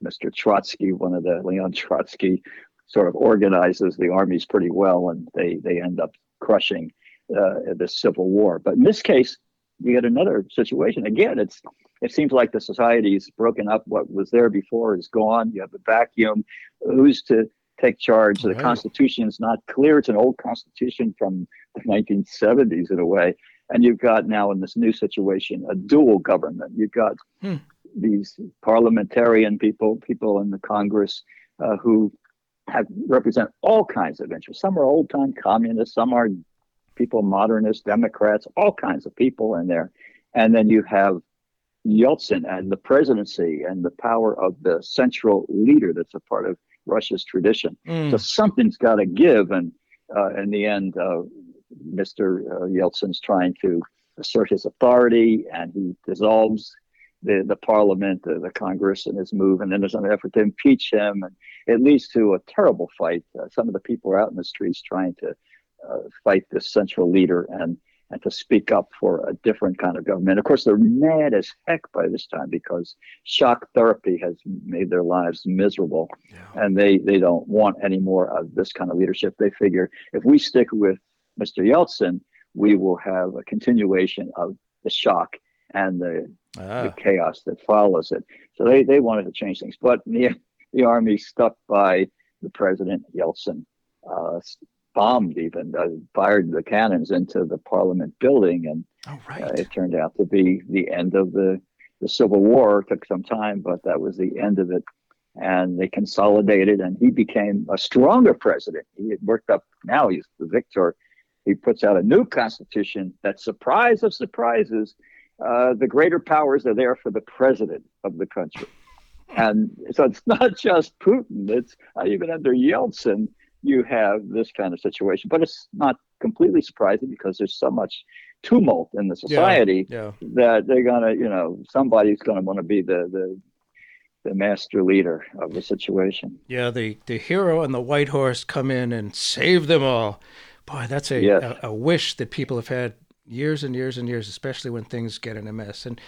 Mr. Trotsky, one of the Leon Trotsky, sort of organizes the armies pretty well, and they they end up crushing uh, the Civil War. But in this case, you get another situation. Again, it's it seems like the society's broken up. What was there before is gone. You have a vacuum. Who's to take charge? Right. The Constitution is not clear. It's an old Constitution from the 1970s in a way. And you've got now in this new situation a dual government. You've got hmm. these parliamentarian people, people in the Congress uh, who have represent all kinds of interests. Some are old time communists, some are people, modernists, Democrats, all kinds of people in there. And then you have Yeltsin and the presidency and the power of the central leader that's a part of Russia's tradition. Mm. So something's got to give. And uh, in the end, uh, Mr. Uh, Yeltsin's trying to assert his authority and he dissolves the, the parliament, the, the Congress and his move. And then there's an effort to impeach him. And it leads to a terrible fight. Uh, some of the people are out in the streets trying to fight this central leader and and to speak up for a different kind of government. Of course, they're mad as heck by this time because shock therapy has made their lives miserable, yeah. and they they don't want any more of this kind of leadership. They figure if we stick with Mr. Yeltsin, we will have a continuation of the shock and the, ah. the chaos that follows it. So they, they wanted to change things, but the the army stuck by the president Yeltsin. Uh, bombed even uh, fired the cannons into the parliament building and oh, right. uh, it turned out to be the end of the the civil war. It took some time but that was the end of it. And they consolidated and he became a stronger president. He had worked up now he's the victor. He puts out a new constitution that surprise of surprises uh, the greater powers are there for the president of the country. <laughs> And so it's not just putin it's uh, even under yeltsin you have this kind of situation. But it's not completely surprising because there's so much tumult in the society yeah, yeah. that they're gonna, you know, somebody's gonna want to be the the the master leader of the situation. Yeah, the the hero and the white horse come in and save them all. Boy, that's a, yes. a, a wish that people have had years and years and years, especially when things get in a mess. And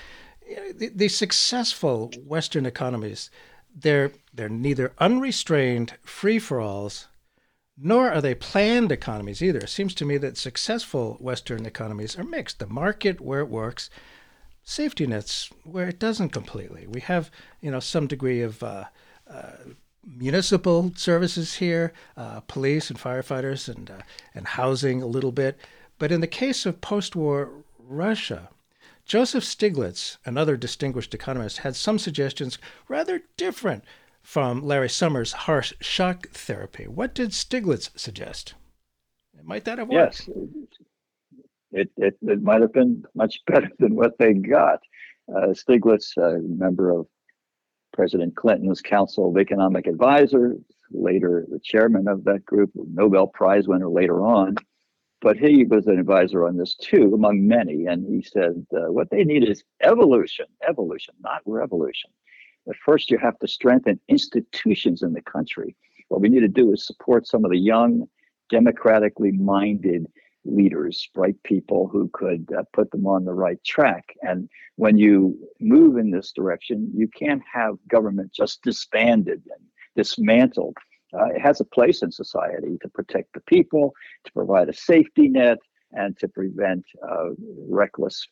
the, the successful Western economies, they're they're neither unrestrained free for alls nor are they planned economies either. It seems to me that successful Western economies are mixed. The market where it works, safety nets where it doesn't completely. We have, you know, some degree of uh, uh, municipal services here, uh, police and firefighters, and uh, and housing a little bit. But in the case of post-war Russia, Joseph Stiglitz, another distinguished economist, had some suggestions rather different from Larry Summers' harsh shock therapy. What did Stiglitz suggest? Might that have worked? Yes, it, it, it might have been much <laughs> better than what they got. Uh, Stiglitz, a member of President Clinton's Council of Economic Advisors, later the chairman of that group, Nobel Prize winner later on. But he was an advisor on this too, among many. And he said, uh, what they need is evolution, evolution, not revolution. But first, you have to strengthen institutions in the country. What we need to do is support some of the young, democratically minded leaders, bright people who could uh, put them on the right track. And when you move in this direction, you can't have government just disbanded and dismantled. Uh, it has a place in society to protect the people, to provide a safety net, and to prevent uh, reckless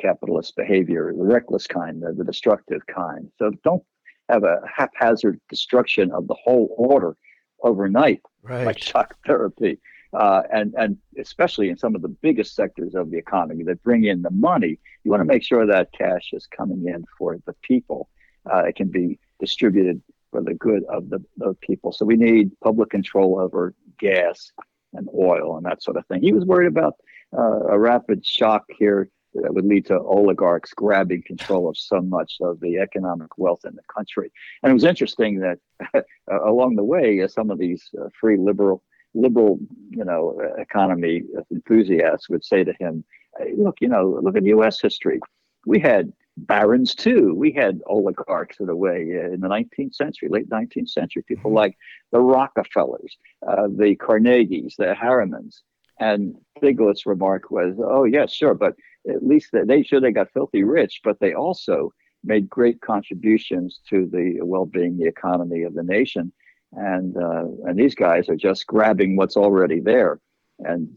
capitalist behavior, the reckless kind, the, the destructive kind. So don't have a haphazard destruction of the whole order overnight, right. like <laughs> shock therapy. Uh, and and especially in some of the biggest sectors of the economy that bring in the money, you want to make sure that cash is coming in for the people. Uh, it can be distributed for the good of the, the people. So we need public control over gas and oil and that sort of thing. He was worried about uh, a rapid shock here that would lead to oligarchs grabbing control of so much of the economic wealth in the country. And it was interesting that <laughs> along the way, uh, some of these uh, free liberal liberal, you know, economy enthusiasts would say to him, hey, "Look, you know, look at U.S. history. We had barons too. We had oligarchs in a way in the 19th century, late 19th century. People mm-hmm. like the Rockefellers, uh, the Carnegies, the Harrimans." And Stiglitz' remark was, "Oh yes, sure, but at least they sure they got filthy rich, but they also made great contributions to the well-being, the economy of the nation." and uh, and these guys are just grabbing what's already there and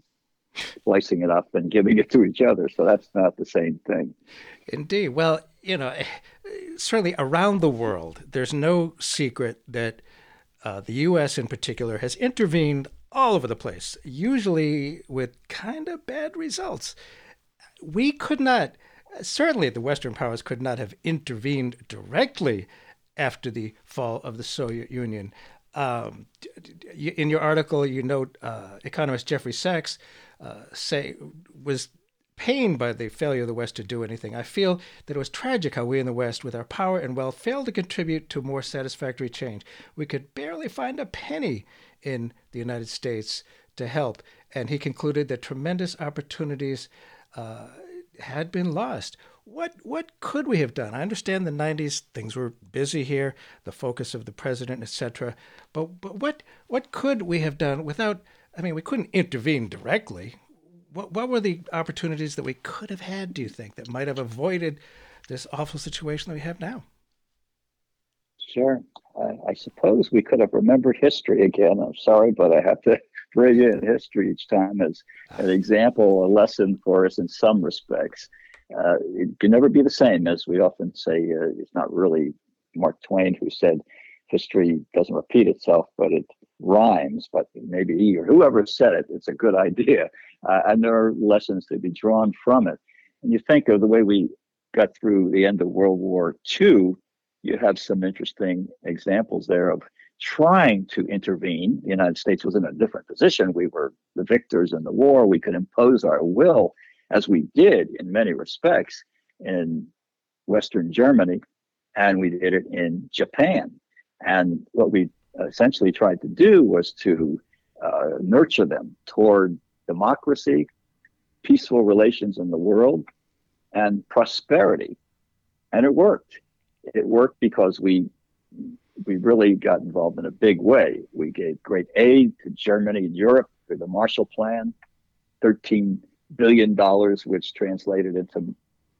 slicing it up and giving it to each other. So that's not the same thing. Indeed. Well, you know, certainly around the world, there's no secret that uh, the U.S. in particular has intervened all over the place, usually with kind of bad results. We could not, certainly the Western powers could not have intervened directly after the fall of the Soviet Union um, in your article, you note uh, economist Jeffrey Sachs uh, say was pained by the failure of the West to do anything. I feel that it was tragic how we in the West, with our power and wealth, failed to contribute to more satisfactory change. We could barely find a penny in the United States to help. And he concluded that tremendous opportunities uh, had been lost. What what could we have done? I understand the '90s things were busy here, the focus of the president, etc. But but what what could we have done without? I mean, we couldn't intervene directly. What what were the opportunities that we could have had? Do you think that might have avoided this awful situation that we have now? Sure. I, I suppose we could have remembered history again. I'm sorry, but I have to <laughs> bring in history each time as an example, a lesson for us in some respects uh, it can never be the same, as we often say. Uh, it's not really Mark Twain who said history doesn't repeat itself, but it rhymes. But maybe he or whoever said it, it's a good idea. Uh, and there are lessons to be drawn from it. And you think of the way we got through the end of World War II, you have some interesting examples there of trying to intervene. The United States was in a different position. We were the victors in the war. We could impose our will as we did in many respects in Western Germany, and we did it in Japan. And what we essentially tried to do was to uh, nurture them toward democracy, peaceful relations in the world, and prosperity. And it worked. It worked because we we really got involved in a big way. We gave great aid to Germany and Europe through the Marshall Plan, 13 billion dollars, which translated into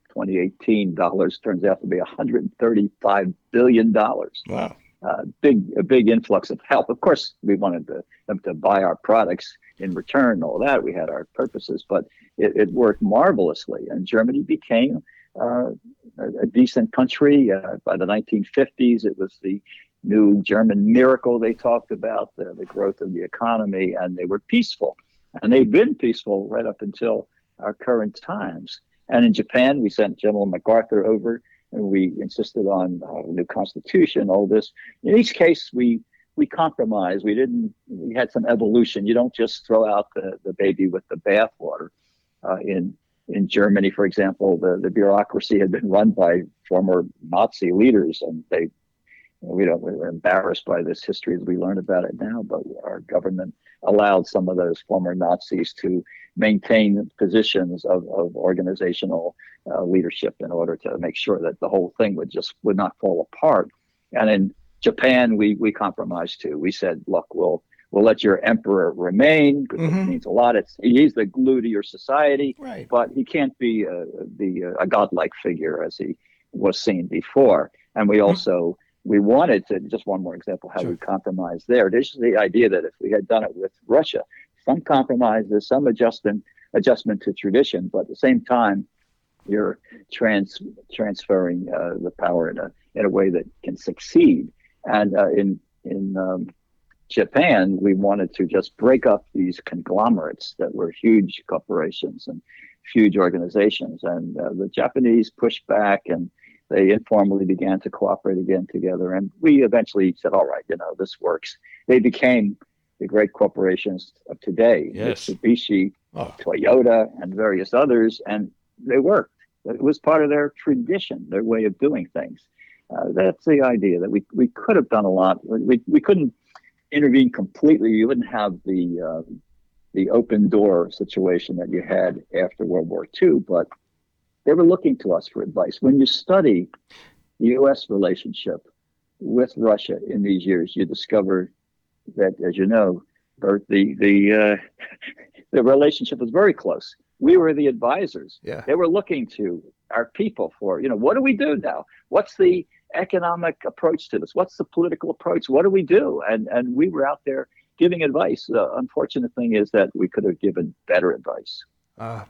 2018 dollars turns out to be 135 billion dollars. Wow. Uh, big a big influx of help. Of course, we wanted to, them to buy our products in return. All that we had our purposes, but it, it worked marvelously, and Germany became a, a, decent country. Uh, by the 1950s, it was the new German miracle they talked about, the, the growth of the economy, and they were peaceful. And they've been peaceful right up until our current times. And in Japan, we sent General MacArthur over and we insisted on a new constitution, all this. In each case, we we compromised. We didn't. We had some evolution. You don't just throw out the, the baby with the bathwater. Uh, in in Germany, for example, the, the bureaucracy had been run by former Nazi leaders, and they we don't we were embarrassed by this history as we learn about it now, but our government allowed some of those former Nazis to maintain positions of, of organizational uh, leadership in order to make sure that the whole thing would just would not fall apart. And in Japan, we we compromised too. We said, look, we'll we'll let your emperor remain because mm-hmm. it means a lot. It's he's the glue to your society, right. but he can't be a, be a godlike figure as he was seen before. And we mm-hmm. also we wanted to just one more example how sure. we compromised there. This is the idea that if we had done it with Russia, some compromises, some adjustment adjustment to tradition, but at the same time, you're trans transferring uh, the power in a in a way that can succeed. And uh, in in um, Japan, we wanted to just break up these conglomerates that were huge corporations and huge organizations. And uh, the Japanese pushed back and they informally began to cooperate again together. And we eventually said, all right, you know, this works. They became the great corporations of today yes. Mitsubishi, oh. Toyota, and various others. And they worked. It was part of their tradition, their way of doing things. Uh, that's the idea that we, we could have done a lot. We, we couldn't intervene completely, you wouldn't have the uh, the open door situation that you had after World War II. But they were looking to us for advice. When you study the U.S. relationship with Russia in these years, you discover that, as you know, Bert, the the uh, <laughs> the relationship was very close. We were the advisors. Yeah. They were looking to our people for, you know, what do we do now? What's the economic approach to this? What's the political approach? What do we do? And and we were out there giving advice. The unfortunate thing is that we could have given better advice. Uh,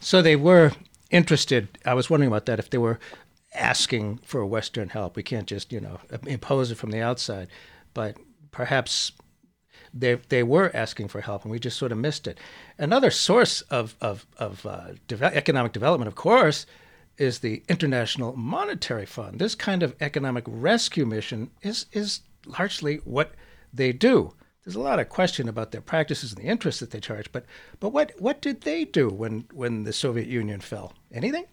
so they were interested. I was wondering about that. If they were asking for Western help, we can't just you know impose it from the outside, but perhaps they they were asking for help, and we just sort of missed it. Another source of of of uh, de- economic development, of course, is the International Monetary Fund. This kind of economic rescue mission is is largely what they do. There's a lot of question about their practices and the interest that they charge, but but what what did they do when when the Soviet Union fell? Anything?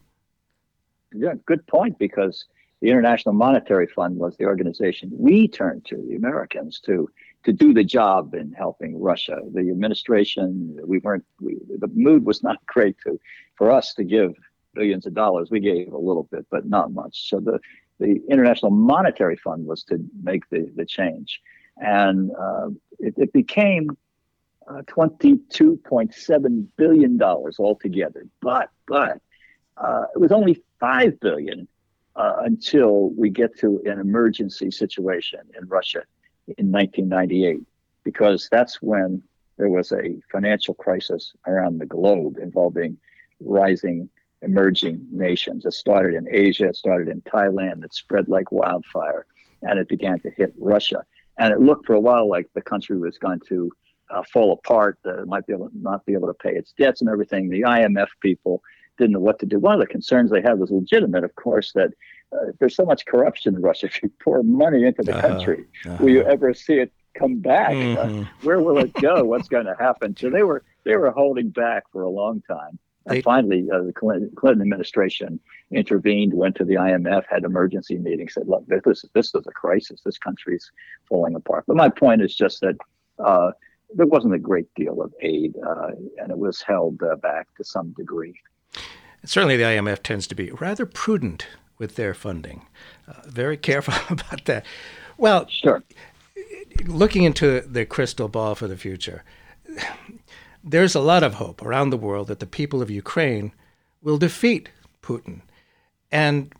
Yeah, good point. Because the International Monetary Fund was the organization we turned to, the Americans, to to do the job in helping Russia. The administration, we weren't, we, the mood was not <laughs> great to for us to give billions of dollars. We gave a little bit, but not much. So the, the International Monetary Fund was to make the, the change. And uh, it, it, became uh, $22.7 billion altogether. But, but uh, it was only 5 billion uh, until we get to an emergency situation in Russia in 1998, because that's when there was a financial crisis around the globe involving rising emerging nations. It started in Asia, it started in Thailand, it spread like wildfire, and it began to hit Russia. And it looked for a while like the country was going to uh, fall apart, uh, might be able not be able to pay its debts and everything. The IMF people didn't know what to do. One of the concerns they had was legitimate, of course, that uh, there's so much corruption in Russia. <laughs> If you pour money into the uh-huh. country, uh-huh. will you ever see it come back? Uh, mm-hmm. where will it go? What's going to happen? So they were they were holding back for a long time. And finally, uh, the Clinton, Clinton, administration intervened, went to the IMF, had emergency meetings, said, "Look, this this is a crisis. This country's falling apart." But my point is just that uh, there wasn't a great deal of aid, uh, and it was held uh, back to some degree. Certainly, the IMF tends to be rather prudent with their funding, uh, very careful <laughs> about that. Well, sure. Looking into the crystal ball for the future there's a lot of hope around the world that the people of Ukraine will defeat Putin. And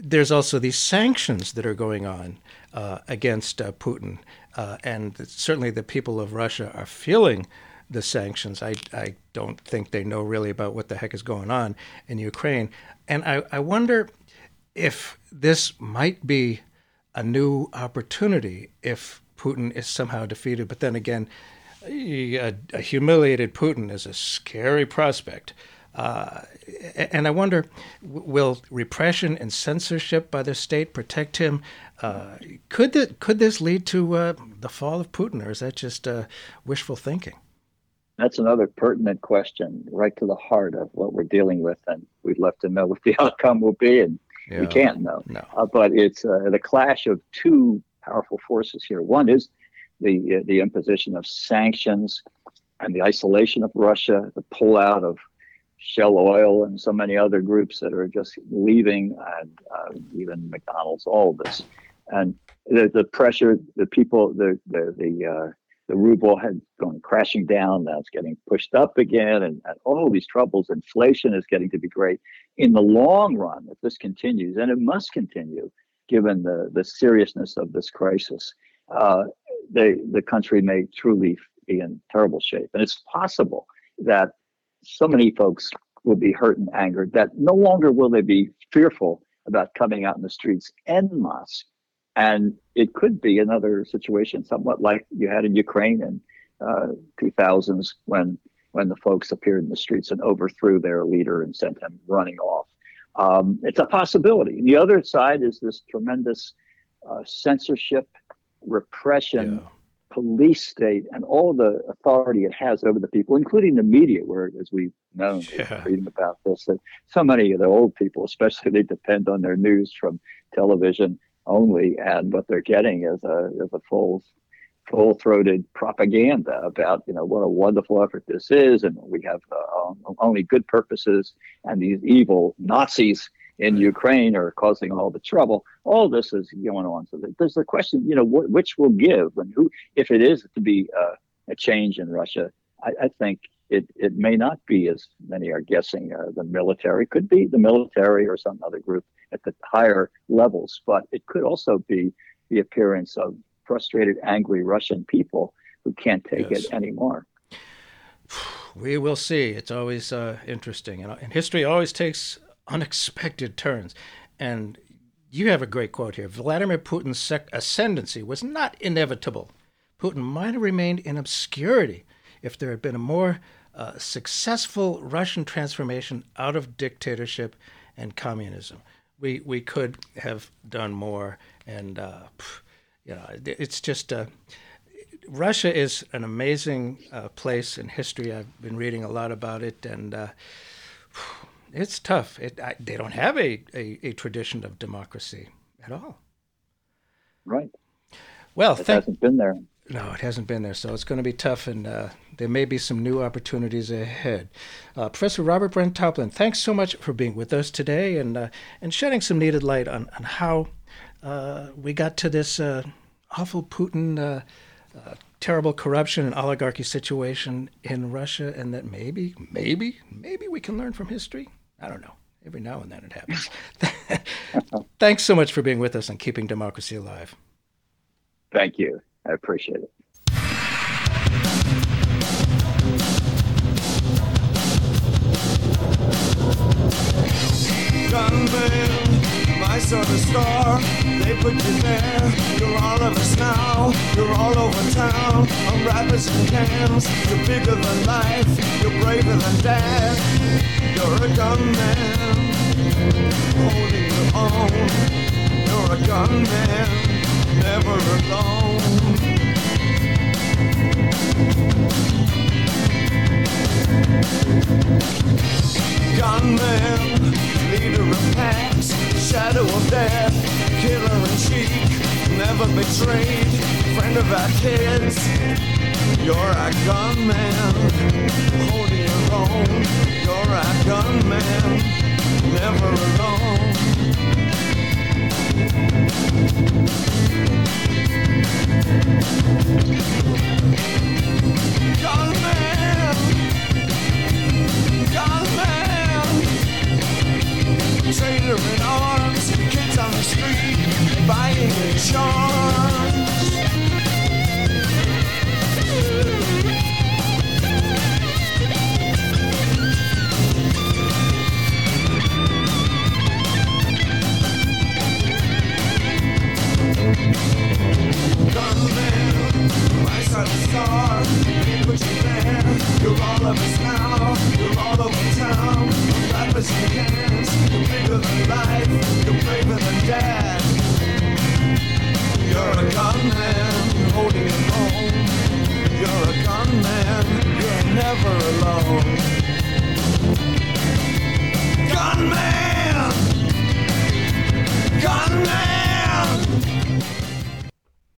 there's also these sanctions that are going on uh, against uh, Putin. Uh, and certainly the people of Russia are feeling the sanctions. I, I don't think they know really about what the heck is going on in Ukraine. And I, I wonder if this might be a new opportunity if Putin is somehow defeated. But then again, a, a humiliated Putin is a scary prospect. Uh, and I wonder, will repression and censorship by the state protect him? Uh, could that could this lead to uh, the fall of Putin, or is that just uh, wishful thinking? That's another pertinent question, right to the heart of what we're dealing with, and we'd love to know what the <laughs> outcome will be. And Yeah. We can't know. No. Uh, but it's uh, the clash of two powerful forces here. One is the the imposition of sanctions and the isolation of Russia, the pullout of Shell Oil and so many other groups that are just leaving, and uh, even McDonald's, all of this, and the, the pressure, the people, the the the uh, the ruble had gone crashing down. Now it's getting pushed up again, and, and all these troubles. Inflation is getting to be great. In the long run, if this continues, and it must continue, given the the seriousness of this crisis, uh, the the country may truly be in terrible shape. And it's possible that so many folks will be hurt and angered that no longer will they be fearful about coming out in the streets en masse. And it could be another situation, somewhat like you had in Ukraine in uh, 2000s when when the folks appeared in the streets and overthrew their leader and sent him running off. Um, it's a possibility. The other side is this tremendous uh, censorship, repression, Yeah. police state, and all the authority it has over the people, including the media, where, as we've known, Yeah. reading about this, that so many of the old people, especially, <laughs> they depend on their news from television only, and what they're getting is a is a full full-throated propaganda about you know what a wonderful effort this is, and we have uh, only good purposes, and these evil Nazis in Ukraine are causing all the trouble. All this is going on. So there's the question, you know, wh- which will give, and who, if it is to be uh, a change in Russia, I, I think it, it may not be as many are guessing uh, the military. Could be the military or some other group at the higher levels, but it could also be the appearance of frustrated, angry Russian people who can't take Yes. it anymore. We will see. It's always uh, interesting, and, and history always takes unexpected turns. And you have a great quote here: Vladimir Putin's sec- ascendancy was not inevitable. Putin might have remained in obscurity if there had been a more uh, successful Russian transformation out of dictatorship and communism. We we could have done more, and uh, you know, it's just. Uh, Russia is an amazing uh, place in history. I've been reading a lot about it, and uh, it's tough. It, I, they don't have a, a, a tradition of democracy at all. Right. Well, It thank, hasn't been there. no, it hasn't been there, so it's going to be tough, and uh, there may be some new opportunities ahead. Uh, Professor Robert Brent Toplin, thanks so much for being with us today and uh, and shedding some needed light on on how uh, we got to this uh, awful Putin, uh, uh, terrible corruption and oligarchy situation in Russia, and that maybe, maybe, maybe we can learn from history. I don't know. Every now and then it happens. <laughs> thanks so much for being with us and keeping democracy alive. Thank you. I appreciate it. gunman, my sort of star. They put you there. You're all of us now. You're all over town. On rappers and cams. You're bigger than life. You're braver than death. You're a gunman, holding your own. You're a gunman, never alone. Gunman, leader of packs, shadow of death, killer in cheek, never betrayed, friend of our kids. You're a gunman, holding your own. You're a gunman, never alone. Gunman, gunman. Traitor in arms, kids on the street, buying insurance. Gunman, my son star, we put you there. You're all of us now, you're all over town. You're bigger than life, you're braver than. You're a gunman, holding. You're a gunman, you're never alone. Gunman! tonight.